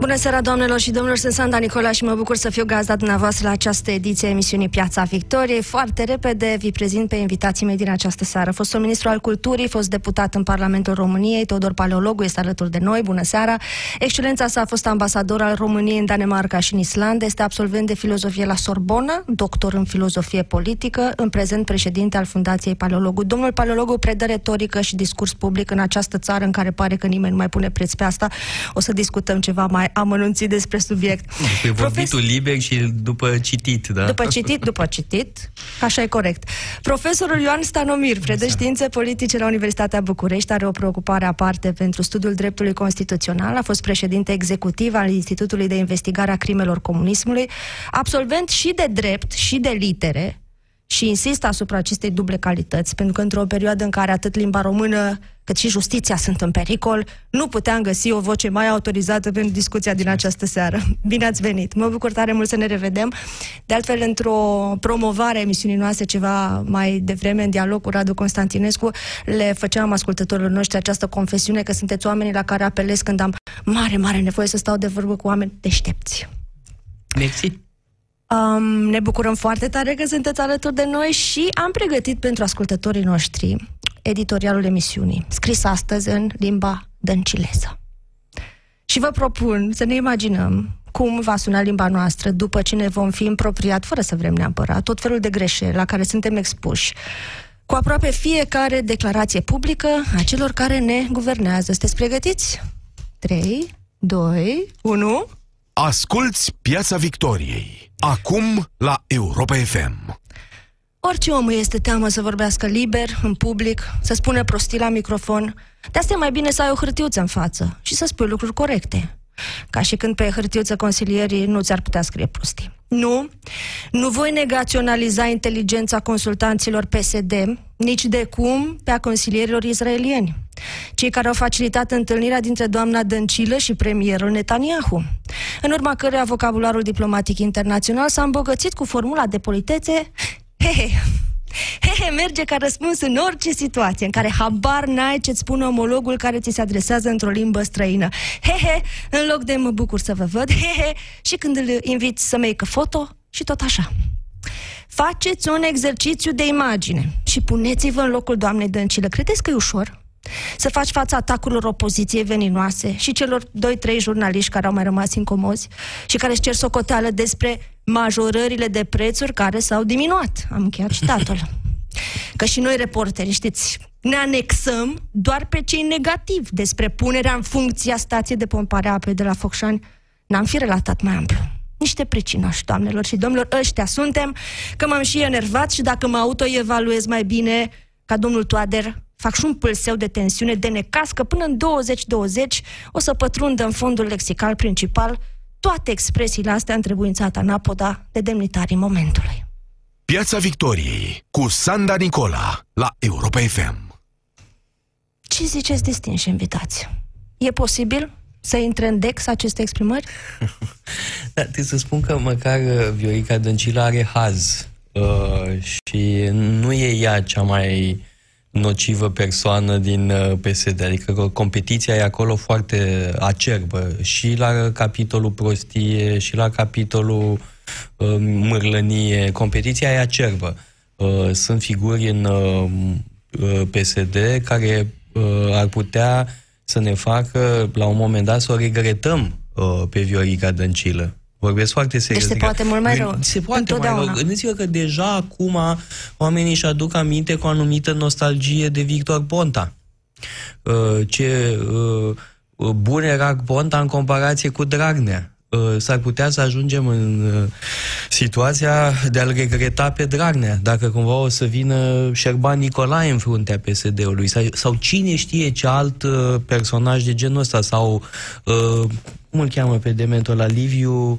Bună seara, doamnelor și domnilor, sunt Sanda Nicola și mă bucur să fiu gazda dumneavoastră la această ediție a emisiunii Piața Victoriei. Foarte repede vi prezint pe invitații mei din această seară. Fostul ministru al culturii, fost deputat în Parlamentul României, Teodor Paleologu este alături de noi. Bună seara! Excelența sa a fost ambasador al României în Danemarca și în Islanda, este absolvent de filozofie la Sorbona, doctor în filozofie politică, în prezent președinte al Fundației Paleologu. Domnul Paleologu predă retorică și discurs public în această țară în care pare că nimeni nu mai pune preț pe asta. O să discutăm ceva mai amănunțit despre subiect. După vorbitul liber și după citit, da? După citit, după citit, așa e corect. Profesorul Ioan Stanomir, predă științe politice la Universitatea București, are o preocupare aparte pentru studiul dreptului constituțional, a fost președinte executiv al Institutului de Investigare a Crimelor Comunismului, absolvent și de drept și de litere, și insist asupra acestei duble calități, pentru că într-o perioadă în care atât limba română cât și justiția sunt în pericol, nu puteam găsi o voce mai autorizată pentru discuția din această seară. Bine ați venit! Mă bucur tare mult să ne revedem. De altfel, într-o promovare a emisiunii noastre ceva mai devreme, în dialog cu Radu Constantinescu, le făceam ascultătorilor noștri această confesiune că sunteți oamenii la care apelez când am mare, mare nevoie să stau de vorbă cu oameni deștepți. Mersi! Um, ne bucurăm foarte tare că sunteți alături de noi și am pregătit pentru ascultătorii noștri editorialul emisiunii, scris astăzi în limba dăncileză. Și vă propun să ne imaginăm cum va suna limba noastră după ce ne vom fi împropriat, fără să vrem neapărat, tot felul de greșeli la care suntem expuși, cu aproape fiecare declarație publică a celor care ne guvernează. Sunteți pregătiți? 3, 2, 1... Asculți Piața Victoriei. Acum la Europa FM. Orice om este teamă să vorbească liber, în public, să spună prostii la microfon. De asta e mai bine să ai o hârtiuță în față și să spui lucruri corecte. Ca și când pe hârtiuță consilierii nu ți-ar putea scrie prostii. Nu, nu voi negaționaliza inteligența consultanților PSD, nici de cum pe a consilierilor israelieni, cei care au facilitat întâlnirea dintre doamna Dăncilă și premierul Netanyahu, în urma căreia vocabularul diplomatic internațional s-a îmbogățit cu formula de politețe Hehe, Hehe, merge ca răspuns în orice situație în care habar n-ai ce-ți spune omologul care ți se adresează într-o limbă străină. Hehe, în loc de mă bucur să vă văd, hehe, și când îl invit să make foto și tot așa. Faceți un exercițiu de imagine și puneți-vă în locul doamnei Dăncilă. Credeți că e ușor? Să faci fața atacurilor opoziției veninoase și celor doi-trei jurnaliști care au mai rămas incomozi și care își cer socoteală despre majorările de prețuri care s-au diminuat. Am încheiat citatul. Că și noi, reporteri, știți, ne anexăm doar pe cei negativi despre punerea în funcție a stației de pompare a apei de la Focșani. N-am fi relatat mai amplu. Niște precinoși, doamnelor și domnilor, ăștia suntem, că m-am și enervat și dacă mă autoevaluez mai bine ca domnul Toader, fac și un pâlseu de tensiune de necască până în 2020 o să pătrundă în fondul lexical principal toate expresiile astea întrebuințate anapoda de demnitarii momentului. Piața Victoriei cu Sanda Nicola la Europa FM. Ce ziceți distinși invitați? E posibil să intre în dex aceste exprimări? da, trebuie să spun că măcar uh, Viorica Dăncilă are haz uh, și nu e ea cea mai nocivă persoană din uh, PSD. Adică competiția e acolo foarte acerbă și la capitolul prostie și la capitolul uh, mârlănie. Competiția e acerbă. Uh, sunt figuri în PSD care ar putea să ne facă la un moment dat să o regretăm pe Viorica Dăncilă. Vorbesc foarte serios. Deci se poate mult mai rău. Se poate mai rău. Gândiți-vă că deja acum oamenii își aduc aminte cu o anumită nostalgie de Victor Ponta. Uh, ce uh, bun era Ponta în comparație cu Dragnea. Uh, s-ar putea să ajungem în situația de a-l regreta pe Dragnea, dacă cumva o să vină Șerban Nicolae în fruntea PSD-ului, sau, sau cine știe ce alt personaj de genul ăsta, sau cum îl cheamă pe dementul la Liviu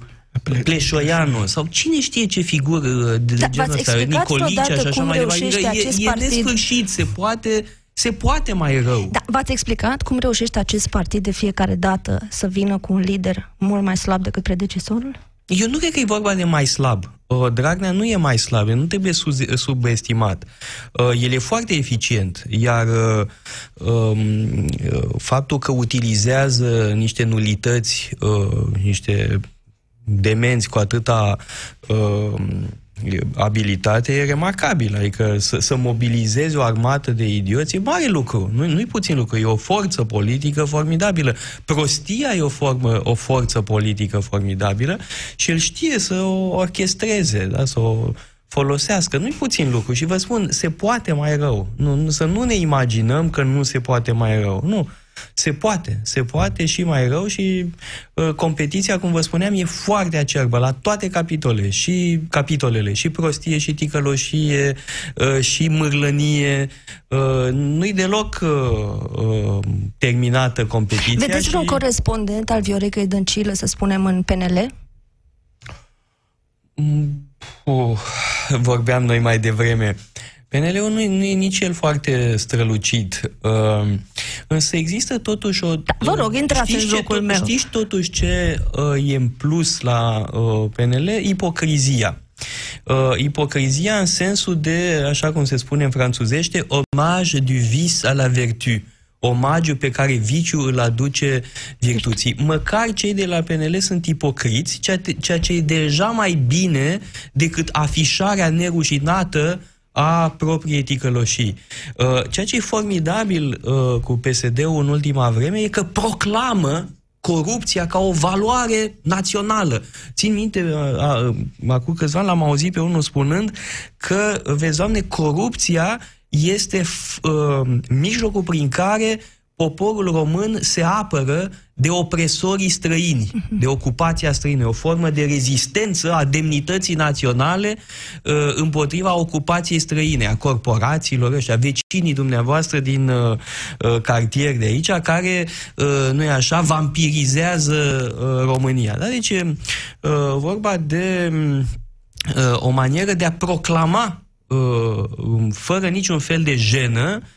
Pleșoianu sau cine știe ce figură de da, genul ăsta, Nicolicea și așa mai departe. E, e nesfârșit, se poate, se poate mai rău. Da, v-ați explicat cum reușește acest partid de fiecare dată să vină cu un lider mult mai slab decât predecesorul? Eu nu cred că e vorba de mai slab. Uh, Dragnea nu e mai slab, nu trebuie subestimat. Uh, el e foarte eficient, iar uh, um, faptul că utilizează niște nulități, niște demenți cu atâta abilitate e remarcabilă. Adică să, să mobilizezi o armată de idioți e mare lucru. Nu, nu-i puțin lucru. E o forță politică formidabilă. Prostia e o, formă, o forță politică formidabilă și el știe să o orchestreze, da? să o folosească. Nu-i puțin lucru. Și vă spun, se poate mai rău. Nu, să nu ne imaginăm că nu se poate mai rău. Nu se poate, se poate și mai rău și uh, competiția, cum vă spuneam, e foarte acerbă la toate capitole, și capitolele, și prostie, și ticăloșie, uh, și mârlănie. Uh, nu-i deloc uh, uh, terminată competiția. Vedeți și... un corespondent al Viorecăi Dăncilă, să spunem, în PNL? Uh, vorbeam noi mai devreme. PNL-ul nu, nu e nici el foarte strălucit, uh, însă există totuși o... Da, vă rog, intrați în jocul ce, meu. Știți totuși ce uh, e în plus la uh, PNL? Ipocrizia. Uh, ipocrizia în sensul de, așa cum se spune în franțuzește, omage du vis à la vertu omagiu pe care viciu îl aduce virtuții. Măcar cei de la PNL sunt ipocriți, ceea ce e deja mai bine decât afișarea nerușinată a propriei ticăloșii. Uh, ceea ce e formidabil uh, cu PSD-ul în ultima vreme e că proclamă corupția ca o valoare națională. Țin minte, uh, acum câțiva ani l-am auzit pe unul spunând că, vezi, doamne, corupția este mijlocul prin care poporul român se apără de opresorii străini, de ocupația străină, o formă de rezistență a demnității naționale uh, împotriva ocupației străine, a corporațiilor ăștia, vecinii dumneavoastră din uh, uh, cartier de aici, care, uh, nu e așa, vampirizează uh, România. Da? Deci e uh, vorba de uh, o manieră de a proclama uh, fără niciun fel de jenă uh,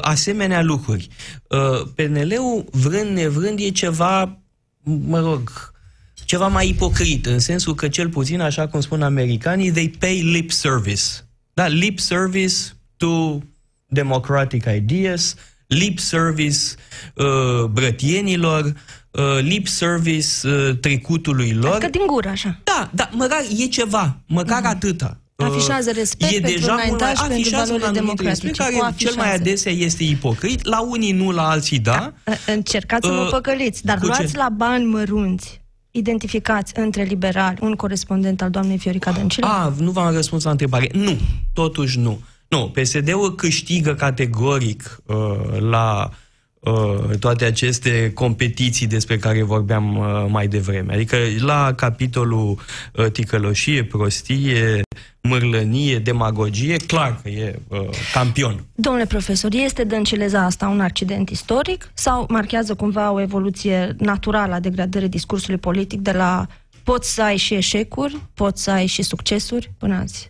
asemenea lucruri. Uh, PNL-ul, vrând nevrând, e ceva, mă rog, ceva mai ipocrit, în sensul că, cel puțin, așa cum spun americanii, they pay lip service. Da? Lip service to democratic ideas, lip service uh, brătienilor, uh, lip service uh, trecutului lor. Că din gură, așa. Da, da, măcar e ceva, măcar mm. atâta. Afișează respect e pentru deja înaintaj, pentru valorile democratice. Care cel mai adesea este ipocrit, la unii nu, la alții da. da încercați să vă uh, păcăliți, dar luați ce? la bani mărunți identificați între liberali un corespondent al doamnei Fiorica Dăncilă? A, nu v-am răspuns la întrebare. Nu, totuși nu. Nu, PSD-ul câștigă categoric uh, la uh, toate aceste competiții despre care vorbeam uh, mai devreme. Adică la capitolul uh, ticăloșie, prostie, mârlănie, demagogie, clar că e uh, campion. Domnule profesor, este dăncileza asta un accident istoric sau marchează cumva o evoluție naturală a degradării discursului politic de la poți să ai și eșecuri, poți să ai și succesuri până azi?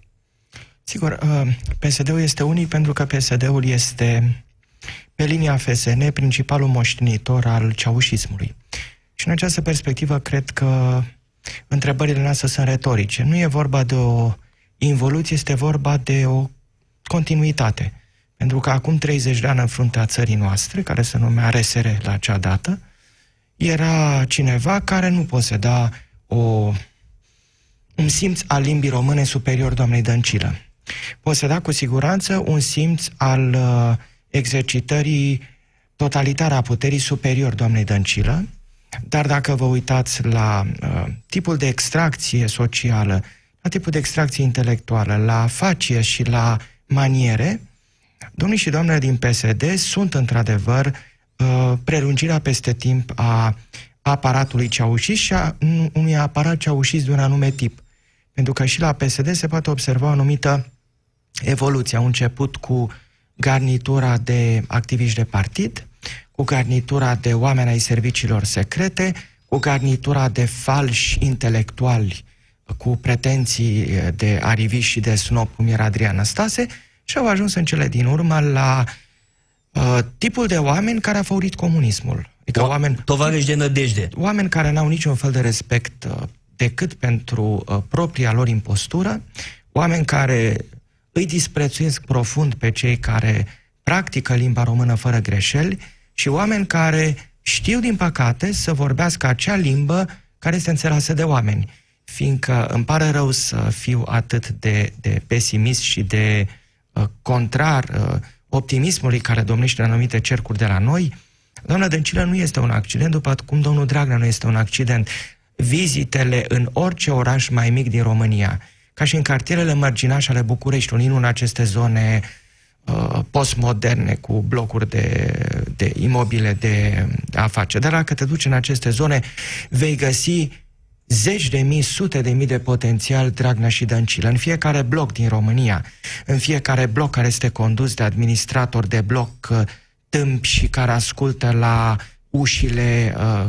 Sigur, uh, PSD-ul este unic pentru că PSD-ul este pe linia FSN principalul moștenitor al ceaușismului. Și în această perspectivă cred că întrebările noastre sunt retorice. Nu e vorba de o involuție, este vorba de o continuitate. Pentru că acum 30 de ani în fruntea țării noastre, care se numea RSR la acea dată, era cineva care nu poseda o, un simț al limbii române superior doamnei Dăncilă. Poseda cu siguranță un simț al uh, exercitării totalitare a puterii superior doamnei Dăncilă, dar dacă vă uitați la uh, tipul de extracție socială, la tipul de extracție intelectuală, la facie și la maniere, domnii și doamnele din PSD sunt într-adevăr uh, prelungirea peste timp a aparatului ceaușist și a unui aparat ceaușist de un anume tip. Pentru că și la PSD se poate observa o anumită evoluție. Au început cu garnitura de activiști de partid, cu garnitura de oameni ai serviciilor secrete, cu garnitura de falși intelectuali cu pretenții de ariviști și de snob, cum era Adrian Stase, și au ajuns în cele din urmă la uh, tipul de oameni care a făurit comunismul. Adică o, oameni, tovarăși de nădejde. Oameni care n-au niciun fel de respect uh, decât pentru uh, propria lor impostură, oameni care îi disprețuiesc profund pe cei care practică limba română fără greșeli și oameni care știu, din păcate, să vorbească acea limbă care este înțeleasă de oameni. Fiindcă îmi pare rău să fiu atât de, de pesimist și de uh, contrar uh, optimismului care domnește în anumite cercuri de la noi, doamna Dăncilă nu este un accident, după cum domnul Dragnea nu este un accident. Vizitele în orice oraș mai mic din România, ca și în cartierele mărginașe ale Bucureștiului, nu în aceste zone uh, postmoderne cu blocuri de, de imobile de, de afaceri. Dar dacă te duci în aceste zone, vei găsi zeci de mii, sute de mii de potențial Dragnea și Dăncilă. În fiecare bloc din România, în fiecare bloc care este condus de administrator de bloc uh, tâmpi și care ascultă la ușile uh,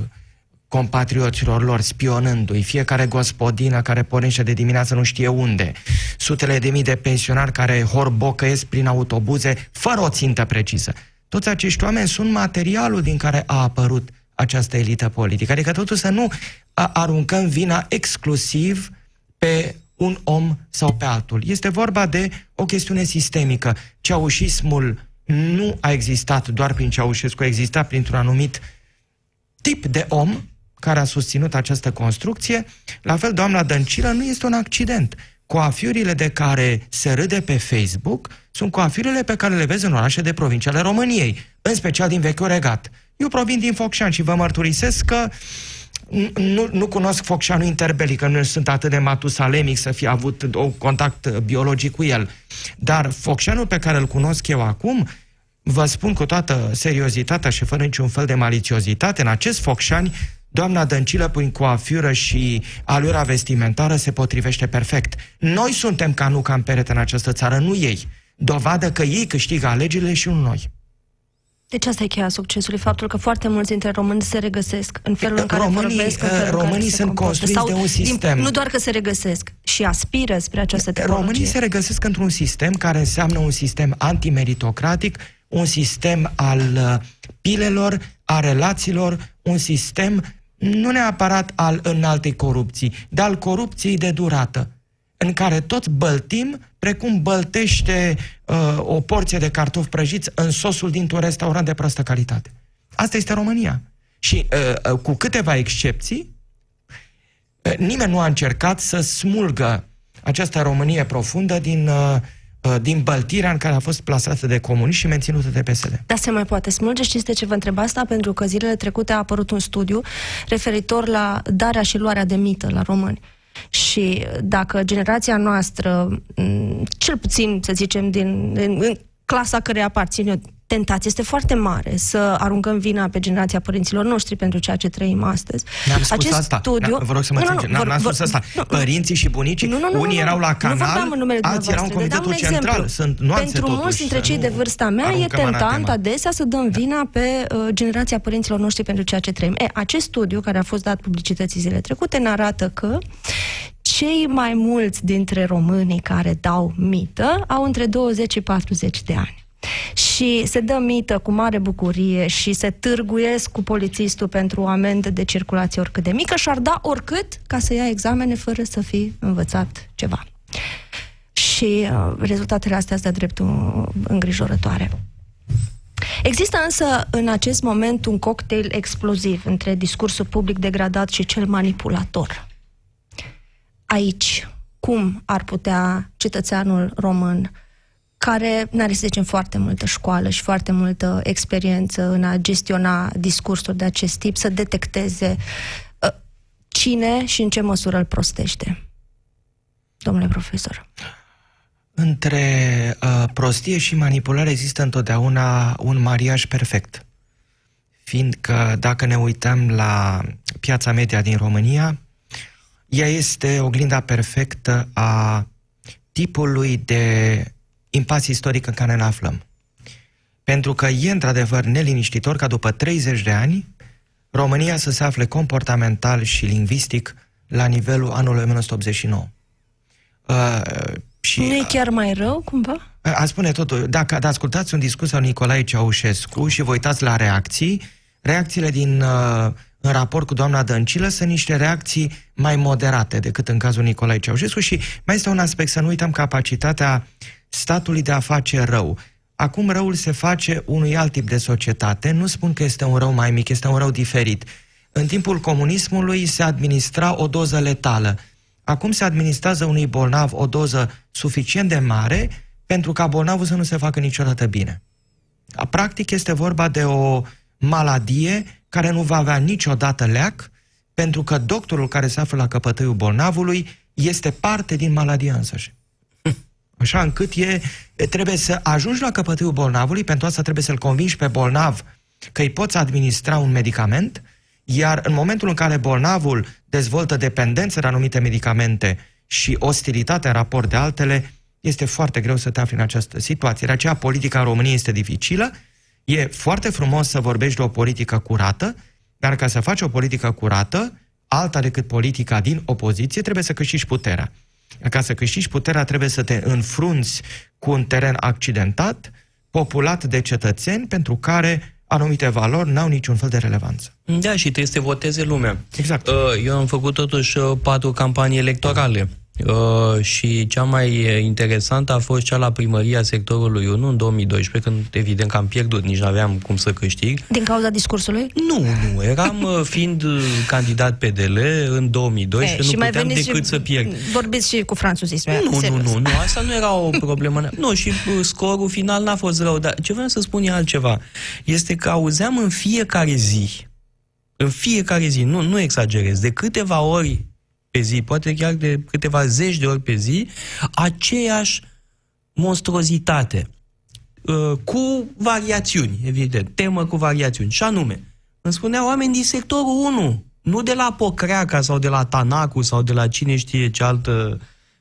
compatrioților lor, spionându-i, fiecare gospodină care pornește de dimineață nu știe unde, sutele de mii de pensionari care horbocăiesc prin autobuze fără o țintă precisă. Toți acești oameni sunt materialul din care a apărut această elită politică. Adică totul să nu aruncăm vina exclusiv pe un om sau pe altul. Este vorba de o chestiune sistemică. Ceaușismul nu a existat doar prin Ceaușescu, a existat printr-un anumit tip de om care a susținut această construcție. La fel, doamna Dăncilă nu este un accident. Coafiurile de care se râde pe Facebook sunt coafiurile pe care le vezi în orașe de provincia ale României, în special din vechiul regat. Eu provin din Focșani și vă mărturisesc că nu, nu cunosc Focșanul interbelic, că nu sunt atât de matusalemic să fi avut un contact biologic cu el. Dar Focșanul pe care îl cunosc eu acum, vă spun cu toată seriozitatea și fără niciun fel de malițiozitate, în acest Focșani, doamna Dăncilă, prin coafură și alura vestimentară, se potrivește perfect. Noi suntem ca nu cam perete în această țară, nu ei. Dovadă că ei câștigă alegerile și nu noi. Deci asta e cheia succesului, faptul că foarte mulți dintre români se regăsesc în felul în care românii, vorbesc, în felul românii în care sunt construiți Sau, de un sistem. Din, nu doar că se regăsesc, și aspiră spre această tehnologie. Românii se regăsesc într-un sistem care înseamnă un sistem antimeritocratic, un sistem al uh, pilelor, a relațiilor, un sistem nu neapărat al înaltei corupții, dar al corupției de durată în care toți băltim precum băltește uh, o porție de cartofi prăjiți în sosul dintr-un restaurant de proastă calitate. Asta este România. Și uh, uh, cu câteva excepții, uh, nimeni nu a încercat să smulgă această Românie profundă din, uh, uh, din băltirea în care a fost plasată de comuniști și menținută de PSD. Dar se mai poate smulge? Știți de ce vă întreb asta? Pentru că zilele trecute a apărut un studiu referitor la darea și luarea de mită la români. Și dacă generația noastră, cel puțin, să zicem, din, din clasa care aparține tentație este foarte mare să aruncăm vina pe generația părinților noștri pentru ceea ce trăim astăzi. N-am spus Acest asta. Studiu... Vă rog să mă nu, nu, n-am, n-am spus asta. Nu, Părinții și bunicii, nu, nu, nu, unii erau la canal, nu alții erau în comitetul central. Sunt nuanțe Pentru totuși, mulți dintre cei de vârsta mea e tentant adesea să dăm vina pe uh, generația părinților noștri pentru ceea ce trăim. E, acest studiu, care a fost dat publicității zile trecute, ne arată că cei mai mulți dintre românii care dau mită au între 20 și 40 de ani și se dă mită cu mare bucurie și se târguiesc cu polițistul pentru o amendă de circulație oricât de mică și ar da oricât ca să ia examene fără să fi învățat ceva. Și uh, rezultatele astea sunt de dreptul îngrijorătoare. Există însă în acest moment un cocktail exploziv între discursul public degradat și cel manipulator. Aici, cum ar putea cetățeanul român care are, să zicem, foarte multă școală și foarte multă experiență în a gestiona discursuri de acest tip, să detecteze uh, cine și în ce măsură îl prostește. Domnule profesor. Între uh, prostie și manipulare există întotdeauna un mariaj perfect. Fiindcă dacă ne uităm la piața media din România, ea este oglinda perfectă a tipului de impas istoric în care ne aflăm. Pentru că e într-adevăr neliniștitor ca după 30 de ani România să se afle comportamental și lingvistic la nivelul anului 1989. Uh, și, nu e chiar mai rău, cumva? A spune totul. Dacă ascultați un discurs al Nicolae Ceaușescu și vă uitați la reacții, reacțiile din uh, în raport cu doamna Dăncilă sunt niște reacții mai moderate decât în cazul Nicolae Ceaușescu și mai este un aspect, să nu uităm capacitatea statului de a face rău. Acum răul se face unui alt tip de societate, nu spun că este un rău mai mic, este un rău diferit. În timpul comunismului se administra o doză letală. Acum se administrează unui bolnav o doză suficient de mare pentru ca bolnavul să nu se facă niciodată bine. Practic este vorba de o maladie care nu va avea niciodată leac, pentru că doctorul care se află la căpătăiul bolnavului este parte din maladia însăși. Așa încât e, trebuie să ajungi la căpătăiul bolnavului, pentru asta trebuie să-l convingi pe bolnav că îi poți administra un medicament, iar în momentul în care bolnavul dezvoltă dependență de anumite medicamente și ostilitate în raport de altele, este foarte greu să te afli în această situație. De aceea politica în România este dificilă, e foarte frumos să vorbești de o politică curată, dar ca să faci o politică curată, alta decât politica din opoziție, trebuie să câștigi puterea. Ca să câștigi puterea, trebuie să te înfrunți cu un teren accidentat, populat de cetățeni pentru care anumite valori n-au niciun fel de relevanță. Da, și trebuie să te voteze lumea. Exact. Uh, eu am făcut totuși uh, patru campanii electorale Uh, și cea mai interesantă a fost cea la primăria sectorului 1 în 2012, când evident că am pierdut, nici nu aveam cum să câștig. Din cauza discursului? Nu, nu. Eram uh, fiind uh, candidat PDL în 2012, e, nu și mai puteam decât să pierd. Vorbiți și cu franțuzism. Nu, nu, nu, nu. Asta nu era o problemă. Nu, și uh, scorul final n-a fost rău. Dar ce vreau să spun e altceva. Este că auzeam în fiecare zi, în fiecare zi, nu, nu exagerez, de câteva ori pe zi, poate chiar de câteva zeci de ori pe zi, aceeași monstruozitate, uh, cu variațiuni, evident, temă cu variațiuni. Și anume, îmi spuneau oameni din sectorul 1, nu de la Pocreaca sau de la Tanacu sau de la cine știe ce altă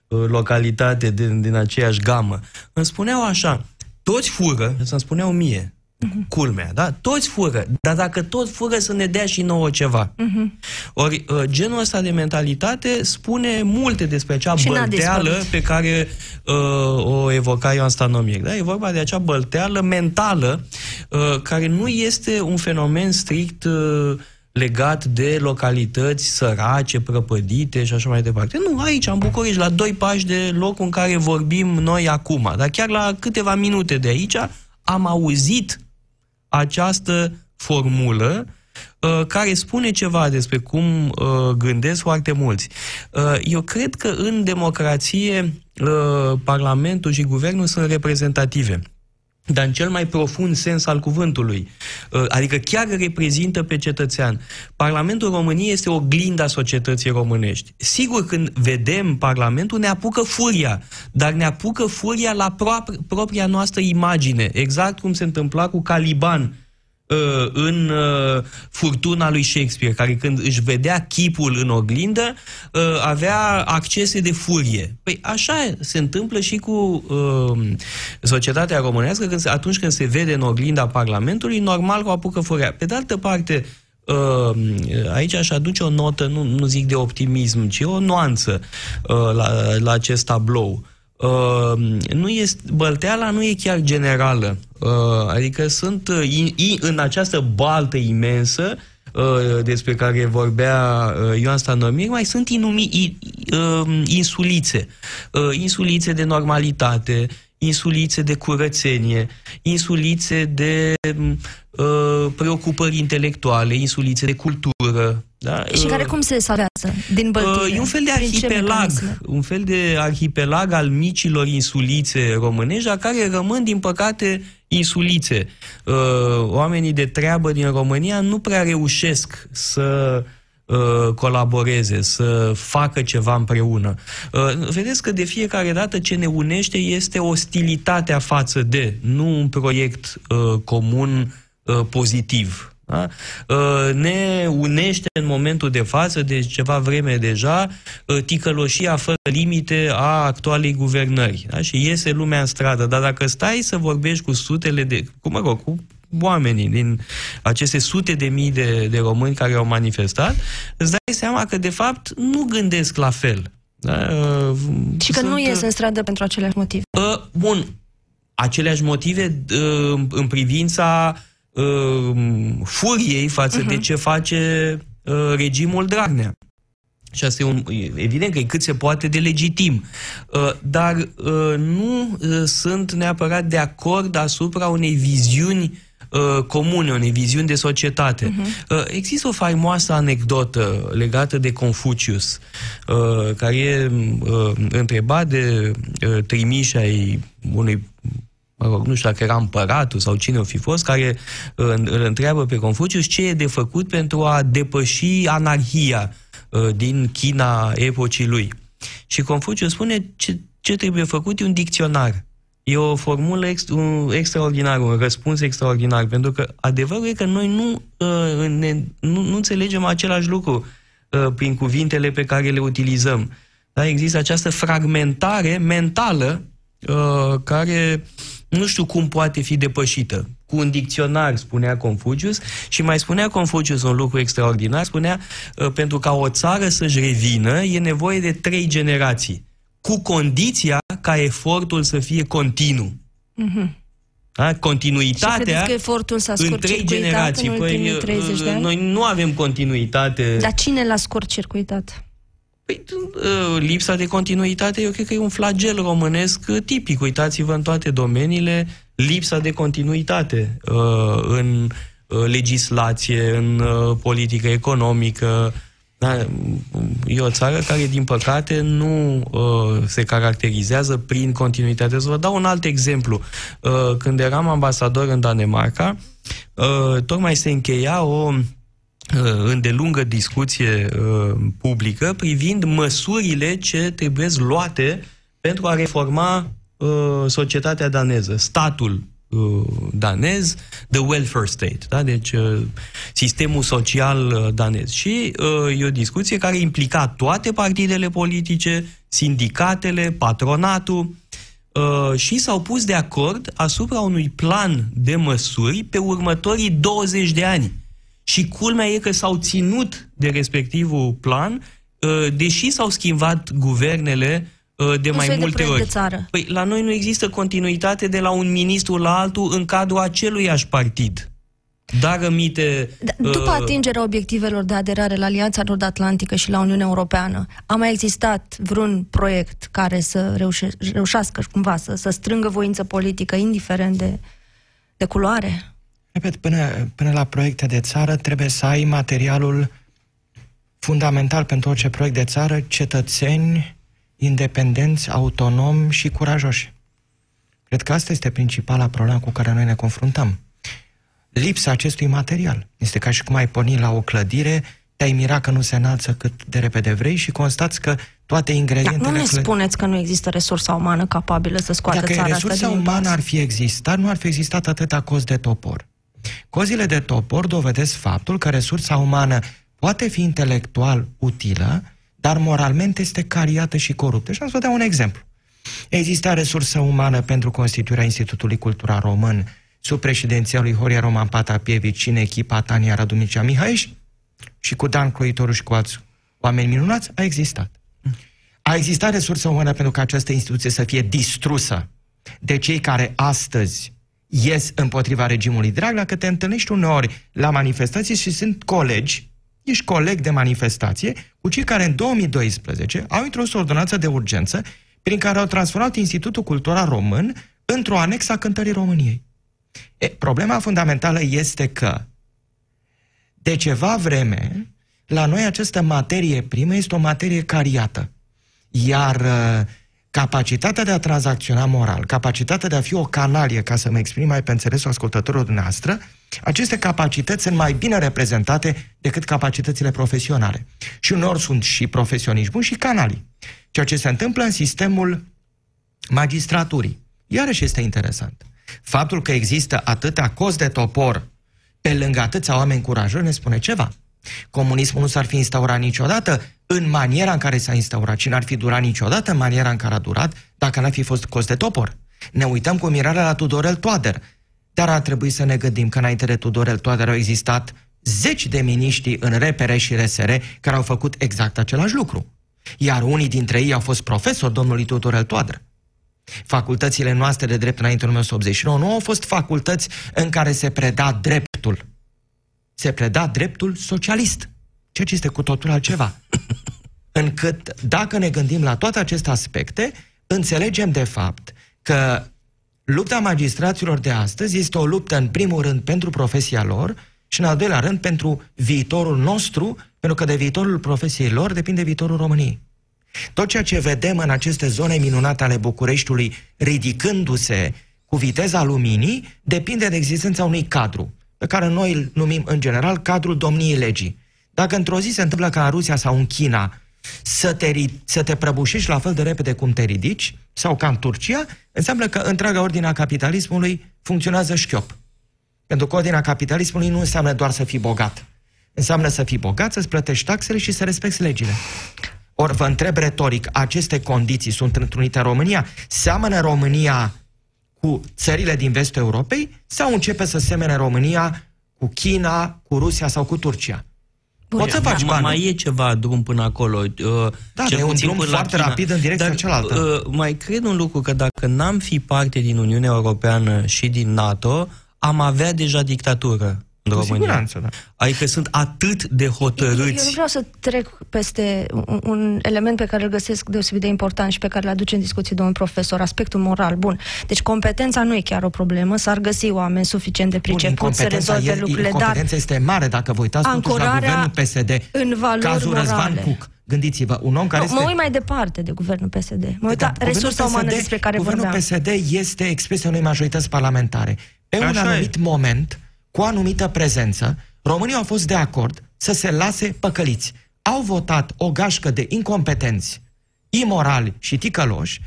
uh, localitate din, din aceeași gamă. Îmi spuneau așa, toți fură, să-mi spuneau mie, Uh-huh. Culmea, da? Toți fură. Dar dacă tot fură, să ne dea și nouă ceva. Uh-huh. Ori uh, genul ăsta de mentalitate spune multe despre acea și bălteală pe care uh, o evoca Ioan Stanomiec. Da? E vorba de acea bălteală mentală uh, care nu este un fenomen strict uh, legat de localități sărace, prăpădite și așa mai departe. Nu, aici, în București, la doi pași de locul în care vorbim noi acum. Dar chiar la câteva minute de aici am auzit această formulă uh, care spune ceva despre cum uh, gândesc foarte mulți. Uh, eu cred că în democrație Parlamentul și Guvernul sunt reprezentative dar în cel mai profund sens al cuvântului. Adică chiar reprezintă pe cetățean. Parlamentul României este o glinda societății românești. Sigur, când vedem Parlamentul, ne apucă furia, dar ne apucă furia la propria noastră imagine, exact cum se întâmpla cu Caliban Uh, în uh, furtuna lui Shakespeare, care când își vedea chipul în oglindă, uh, avea accese de furie. Păi așa se întâmplă și cu societatea românească, când, atunci când se vede în oglinda Parlamentului, normal că apucă furia. Pe de altă parte, aici aș aduce o notă, nu, nu zic de optimism, ci o nuanță la, la acest tablou. Uh, nu este, bălteala nu e chiar generală. Uh, adică sunt uh, in, in, în această baltă imensă uh, despre care vorbea uh, Ioan Stanomir, mai sunt inumi, in, uh, insulițe. Uh, insulițe de normalitate, insulițe de curățenie, insulițe de uh, preocupări intelectuale, insulițe de cultură. Da? Și care uh, cum se salvează din băltire? Uh, e un fel de arhipelag, un fel de arhipelag al micilor insulițe românești, dar care rămân, din păcate, insulițe. Uh, oamenii de treabă din România nu prea reușesc să uh, colaboreze, să facă ceva împreună. Uh, vedeți că de fiecare dată ce ne unește este ostilitatea față de, nu un proiect uh, comun uh, pozitiv. Da? Uh, ne unește în momentul de față, de ceva vreme deja, uh, ticăloșia fără limite a actualei guvernări. Da? Și iese lumea în stradă. Dar dacă stai să vorbești cu sutele de, cu, mă rog, cu oamenii din aceste sute de mii de, de români care au manifestat, îți dai seama că, de fapt, nu gândesc la fel. Da? Uh, și că Sunt, nu ies în stradă pentru aceleași motive. Uh, bun, aceleași motive uh, în privința uh, furiei față uh-huh. de mhm. ce face uh, regimul Dragnea. Și asta e un, evident că e cât se poate de legitim. Uh, dar uh, nu uh, sunt neapărat de acord asupra unei viziuni comune, unei viziuni de societate. Uh-huh. Există o faimoasă anecdotă legată de Confucius, care e întrebat de trimiși ai unui mă rog, nu știu dacă era împăratul sau cine o fi fost, care îl întreabă pe Confucius ce e de făcut pentru a depăși anarhia Uh, din China epocii lui. Și Confuciu spune ce, ce trebuie făcut e un dicționar. E o formulă ex, un, extraordinară, un răspuns extraordinar, pentru că adevărul e că noi nu, uh, ne, nu, nu înțelegem același lucru uh, prin cuvintele pe care le utilizăm. Da? Există această fragmentare mentală uh, care nu știu cum poate fi depășită cu un dicționar, spunea Confucius, și mai spunea Confucius un lucru extraordinar, spunea, ă, pentru ca o țară să-și revină, e nevoie de trei generații, cu condiția ca efortul să fie continuu. Mm-hmm. Da? Continuitatea că efortul s-a în trei generații. În păi, 30 de ani? noi nu avem continuitate. Dar cine l-a scurt circuitat? Păi, ă, lipsa de continuitate, eu cred că e un flagel românesc tipic. Uitați-vă în toate domeniile, lipsa de continuitate uh, în uh, legislație, în uh, politică economică. Da, e o țară care, din păcate, nu uh, se caracterizează prin continuitate. Să vă dau un alt exemplu. Uh, când eram ambasador în Danemarca, uh, tocmai se încheia o îndelungă discuție uh, publică privind măsurile ce trebuie luate pentru a reforma Uh, societatea daneză, statul uh, danez, the welfare state, da? deci uh, sistemul social uh, danez. Și uh, e o discuție care implica toate partidele politice, sindicatele, patronatul, uh, și s-au pus de acord asupra unui plan de măsuri pe următorii 20 de ani. Și culmea e că s-au ținut de respectivul plan, uh, deși s-au schimbat guvernele Uh, de mai multe de ori. De țară. Păi la noi nu există continuitate de la un ministru la altul în cadrul aceluiași partid. Dar rămite... Da, după uh, atingerea obiectivelor de aderare la Alianța Nord-Atlantică și la Uniunea Europeană, a mai existat vreun proiect care să reușe, reușească cumva să, să strângă voință politică, indiferent de, de culoare? Repet, până, până la proiecte de țară trebuie să ai materialul fundamental pentru orice proiect de țară, cetățeni independenți, autonomi și curajoși. Cred că asta este principala problemă cu care noi ne confruntăm. Lipsa acestui material. Este ca și cum ai porni la o clădire, te-ai mira că nu se înalță cât de repede vrei și constați că toate ingredientele... Dar nu ne clăd... spuneți că nu există resursa umană capabilă să scoată Dacă țara resursa asta din umană ar fi existat, nu ar fi existat atâta cost de topor. Cozile de topor dovedesc faptul că resursa umană poate fi intelectual utilă, dar moralmente este cariată și coruptă. Și am să vă dau un exemplu. Exista resursă umană pentru constituirea Institutului Cultural Român sub președinția lui Horia Roman Patapievici în echipa Tania Radumicea Mihaiș și cu Dan Cloitoru și cu alți oameni minunați, a existat. A existat resursă umană pentru ca această instituție să fie distrusă de cei care astăzi ies împotriva regimului Dragnea, că te întâlnești uneori la manifestații și sunt colegi ești coleg de manifestație cu cei care în 2012 au introdus o ordonanță de urgență prin care au transformat Institutul Cultural Român într-o anexă a cântării României. E, problema fundamentală este că de ceva vreme la noi această materie primă este o materie cariată. Iar uh, capacitatea de a tranzacționa moral, capacitatea de a fi o canalie, ca să mă exprim mai pe înțelesul ascultătorilor dumneavoastră, aceste capacități sunt mai bine reprezentate decât capacitățile profesionale. Și uneori sunt și profesioniști buni și canali. Ceea ce se întâmplă în sistemul magistraturii. Iarăși este interesant. Faptul că există atâtea cost de topor pe lângă atâția oameni curajoși ne spune ceva. Comunismul nu s-ar fi instaurat niciodată în maniera în care s-a instaurat și n-ar fi durat niciodată în maniera în care a durat dacă n-ar fi fost cost de topor. Ne uităm cu mirare la Tudorel Toader, dar ar trebui să ne gândim că înainte de Tudorel Toader au existat zeci de miniștri în repere și RSR care au făcut exact același lucru. Iar unii dintre ei au fost profesori domnului Tudorel Toader. Facultățile noastre de drept înainte 1989 nu au fost facultăți în care se preda dreptul. Se preda dreptul socialist. ceea ce este cu totul altceva. Încât, dacă ne gândim la toate aceste aspecte, înțelegem de fapt că lupta magistraților de astăzi este o luptă, în primul rând, pentru profesia lor și, în al doilea rând, pentru viitorul nostru, pentru că de viitorul profesiei lor depinde viitorul României. Tot ceea ce vedem în aceste zone minunate ale Bucureștiului, ridicându-se cu viteza luminii, depinde de existența unui cadru, pe care noi îl numim în general cadrul domniei legii. Dacă într-o zi se întâmplă ca în Rusia sau în China să te, să te prăbușești la fel de repede cum te ridici, sau ca în Turcia, înseamnă că întreaga ordinea capitalismului funcționează șchiop. Pentru că ordinea capitalismului nu înseamnă doar să fii bogat. Înseamnă să fii bogat, să-ți plătești taxele și să respecti legile. Ori vă întreb retoric, aceste condiții sunt întrunite în România? Seamănă România cu țările din vestul Europei sau începe să semene România cu China, cu Rusia sau cu Turcia? Poți să faci bani. Mai e ceva drum până acolo. Uh, da, e un drum foarte rapid în direcția Dar, cealaltă. Uh, mai cred un lucru, că dacă n-am fi parte din Uniunea Europeană și din NATO, am avea deja dictatură în România. Siguranță, da. Adică sunt atât de hotărâți. Eu, eu nu vreau să trec peste un, un element pe care îl găsesc deosebit de important și pe care îl aduce în discuție domnul profesor, aspectul moral. Bun. Deci competența nu e chiar o problemă, s-ar găsi oameni suficient de pricepuți să rezolve e, lucrurile. Competența dar este mare, dacă vă uitați la guvernul PSD, în cazul morale. Răzvan Cuc. Gândiți-vă, un om care nu, este... Mă uit mai departe de guvernul PSD. Mă uit la resursa umană despre care guvernul vorbeam. Guvernul PSD este expresia unei majorități parlamentare. Pe Așa un anumit e. moment, cu anumită prezență, Românii au fost de acord să se lase păcăliți. Au votat o gașcă de incompetenți, imorali și ticăloși,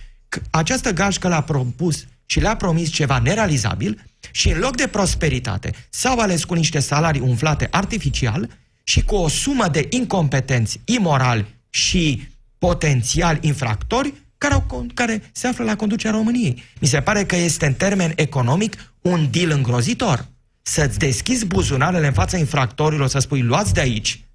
această gașcă l-a propus și le-a promis ceva nerealizabil și în loc de prosperitate s-au ales cu niște salarii umflate artificial și cu o sumă de incompetenți, imorali și potențial infractori care, au, care se află la conducerea României. Mi se pare că este în termen economic un deal îngrozitor să-ți deschizi buzunarele în fața infractorilor, să spui luați de aici,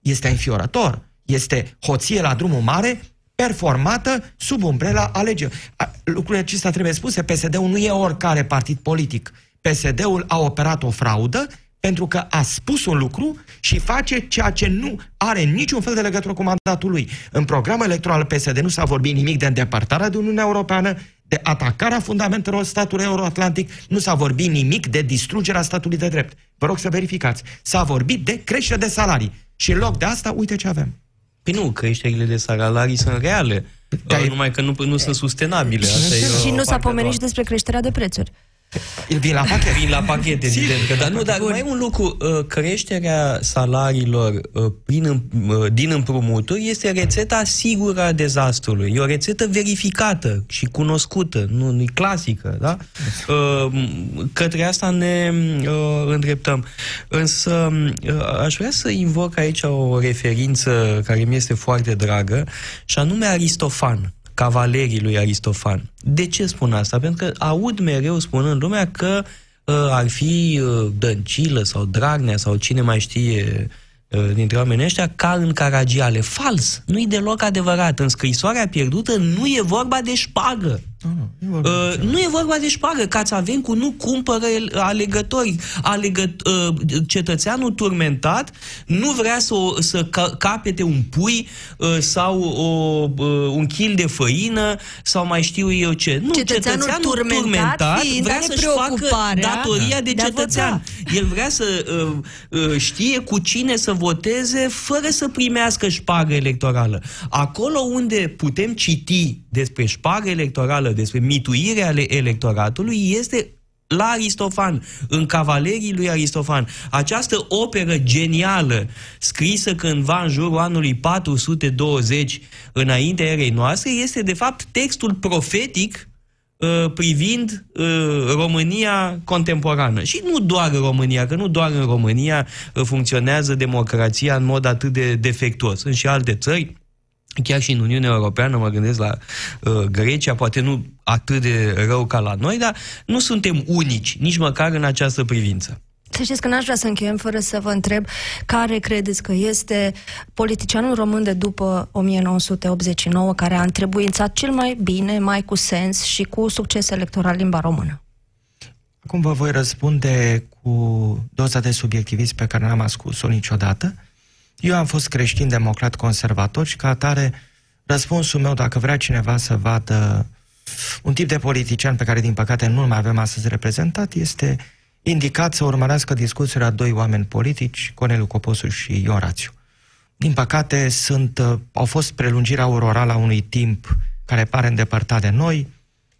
este înfiorător. Este hoție la drumul mare, performată sub umbrela alegerilor. Lucrurile acestea trebuie spuse. PSD-ul nu e oricare partid politic. PSD-ul a operat o fraudă pentru că a spus un lucru și face ceea ce nu are niciun fel de legătură cu mandatul lui. În programul electoral PSD nu s-a vorbit nimic de îndepărtarea de Uniunea Europeană, de atacarea fundamentelor statului euroatlantic, nu s-a vorbit nimic de distrugerea statului de drept. Vă rog să verificați. S-a vorbit de creștere de salarii. Și în loc de asta, uite ce avem. Păi nu, creșterile de salarii sunt reale. Dar numai că nu, nu sunt sustenabile. Asta și nu s-a pomenit și despre creșterea de prețuri. Vin la pachet. Vin la pachet, evident. Că, dar nu, dar mai e un lucru. Uh, creșterea salariilor uh, prin, uh, din împrumuturi este rețeta sigură a dezastrului. E o rețetă verificată și cunoscută, nu e clasică, da? Către asta ne îndreptăm. Însă aș vrea să invoc aici o referință care mi este foarte dragă, și anume Aristofan cavalerii lui Aristofan. De ce spun asta? Pentru că aud mereu spunând lumea că uh, ar fi uh, Dăncilă sau Dragnea sau cine mai știe uh, dintre oamenii ăștia ca în Caragiale. Fals! Nu-i deloc adevărat. În scrisoarea pierdută nu e vorba de șpagă. Uh, nu e vorba de șpagă. Cațavencu nu cumpără alegători. Alegă, uh, cetățeanul turmentat nu vrea să, o, să ca, capete un pui uh, sau o, uh, un kil de făină sau mai știu eu ce. Nu, cetățeanul, cetățeanul turmentat, turmentat vrea să-și facă datoria de, de cetățean. El vrea să uh, uh, știe cu cine să voteze fără să primească șpagă electorală. Acolo unde putem citi despre șpagă electorală morală, despre mituirea ale electoratului este la Aristofan, în Cavalerii lui Aristofan. Această operă genială, scrisă cândva în jurul anului 420 înainte erei noastre, este de fapt textul profetic uh, privind uh, România contemporană. Și nu doar în România, că nu doar în România uh, funcționează democrația în mod atât de defectuos. Sunt și alte țări, chiar și în Uniunea Europeană, mă gândesc la uh, Grecia, poate nu atât de rău ca la noi, dar nu suntem unici, nici măcar în această privință. Să știți că n-aș vrea să încheiem fără să vă întreb care credeți că este politicianul român de după 1989 care a întrebuințat cel mai bine, mai cu sens și cu succes electoral limba română. Acum vă voi răspunde cu doza de subiectivism pe care n-am ascuns-o niciodată Eu am fost creștin-democrat conservator și ca atare răspunsul meu, dacă vrea cineva să vadă un tip de politician pe care, din păcate, nu mai avem astăzi reprezentat, este indicat să urmărească discuțiile a doi oameni politici, Corneliu Coposu și Ion Rațiu. Din păcate, sunt, uh, au fost prelungirea aurorală a unui timp care pare îndepărtat de noi,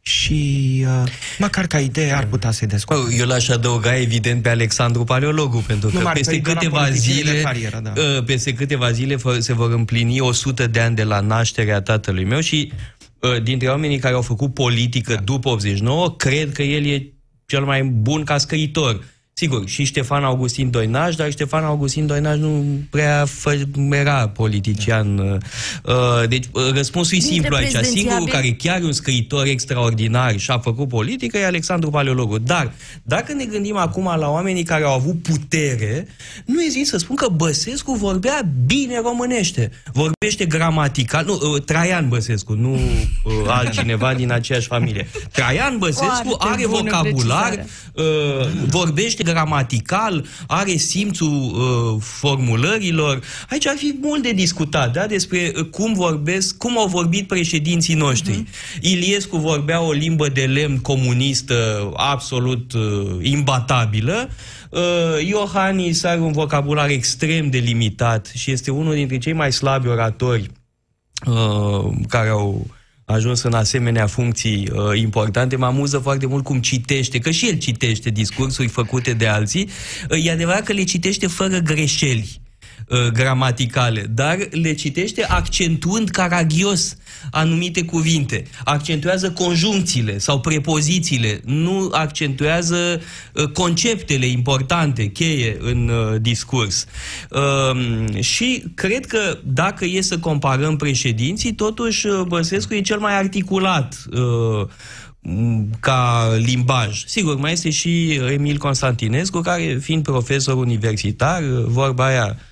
și uh, măcar ca idee ar putea să-i descopere. Eu l-aș adăuga evident pe Alexandru Paleologu, pentru că peste câteva zile, carieră, da. Uh, peste câteva zile se vor împlini 100 de ani de la nașterea tatălui meu și uh, dintre oamenii care au făcut politică da. după 89, cred că el e cel mai bun ca scriitor Sigur, și Ștefan Augustin Doinaș, dar Ștefan Augustin Doinaș nu prea era politician. Uh, deci uh, răspunsul e simplu aici. Singurul care chiar e un scriitor extraordinar și a făcut politică e Alexandru Paleologu. Dar dacă ne gândim acum la oamenii care au avut putere, nu ezit să spun că Băsescu vorbea bine românește. Vorbește gramatical. Nu, uh, Traian Băsescu, nu altcineva din aceeași familie. Traian Băsescu Foarte are vocabular, vorbește gramatical, are simțul uh, formulărilor. Aici ar fi mult de discutat, da? Despre uh, cum vorbesc, cum au vorbit președinții noștri. Uh-huh. Iliescu vorbea o limbă de lemn comunistă absolut uh, imbatabilă. Uh, Iohannis are un vocabular extrem de limitat și este unul dintre cei mai slabi oratori uh, care au ajuns în asemenea funcții uh, importante, mă amuză foarte mult cum citește, că și el citește discursuri făcute de alții. Uh, e adevărat că le citește fără greșeli uh, gramaticale, dar le citește accentuând caragios anumite cuvinte, accentuează conjuncțiile sau prepozițiile, nu accentuează uh, conceptele importante, cheie în uh, discurs. Uh, și cred că dacă e să comparăm președinții, totuși uh, Băsescu e cel mai articulat uh, ca limbaj. Sigur, mai este și Emil Constantinescu, care, fiind profesor universitar, vorba aia, da. uh,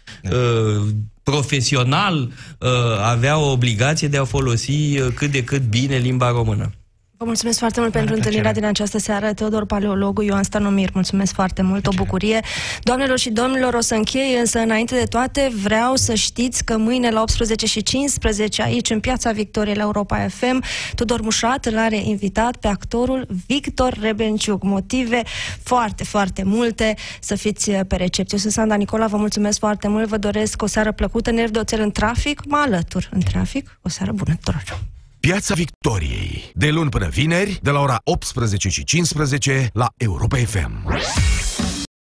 profesional, uh, avea o obligație de a folosi uh, cât de cât bine limba română. Vă mulțumesc foarte mult pentru întâlnirea din această seară. Teodor Paleologu, Ioan Stanomir, mulțumesc foarte mult, o bucurie. Doamnelor și domnilor, o să închei, însă înainte de toate vreau să știți că mâine la 18 și 15 aici în Piața Victoriei la Europa FM, Tudor Mușat îl are invitat pe actorul Victor Rebenciuc. Motive foarte, foarte multe să fiți pe recepție. sunt Sanda Nicola, vă mulțumesc foarte mult, vă doresc o seară plăcută, nervi de oțel în trafic, mă alătur în trafic, o seară bună tuturor! Piața Victoriei. De luni până vineri, de la ora 18 și 15 la Europa FM.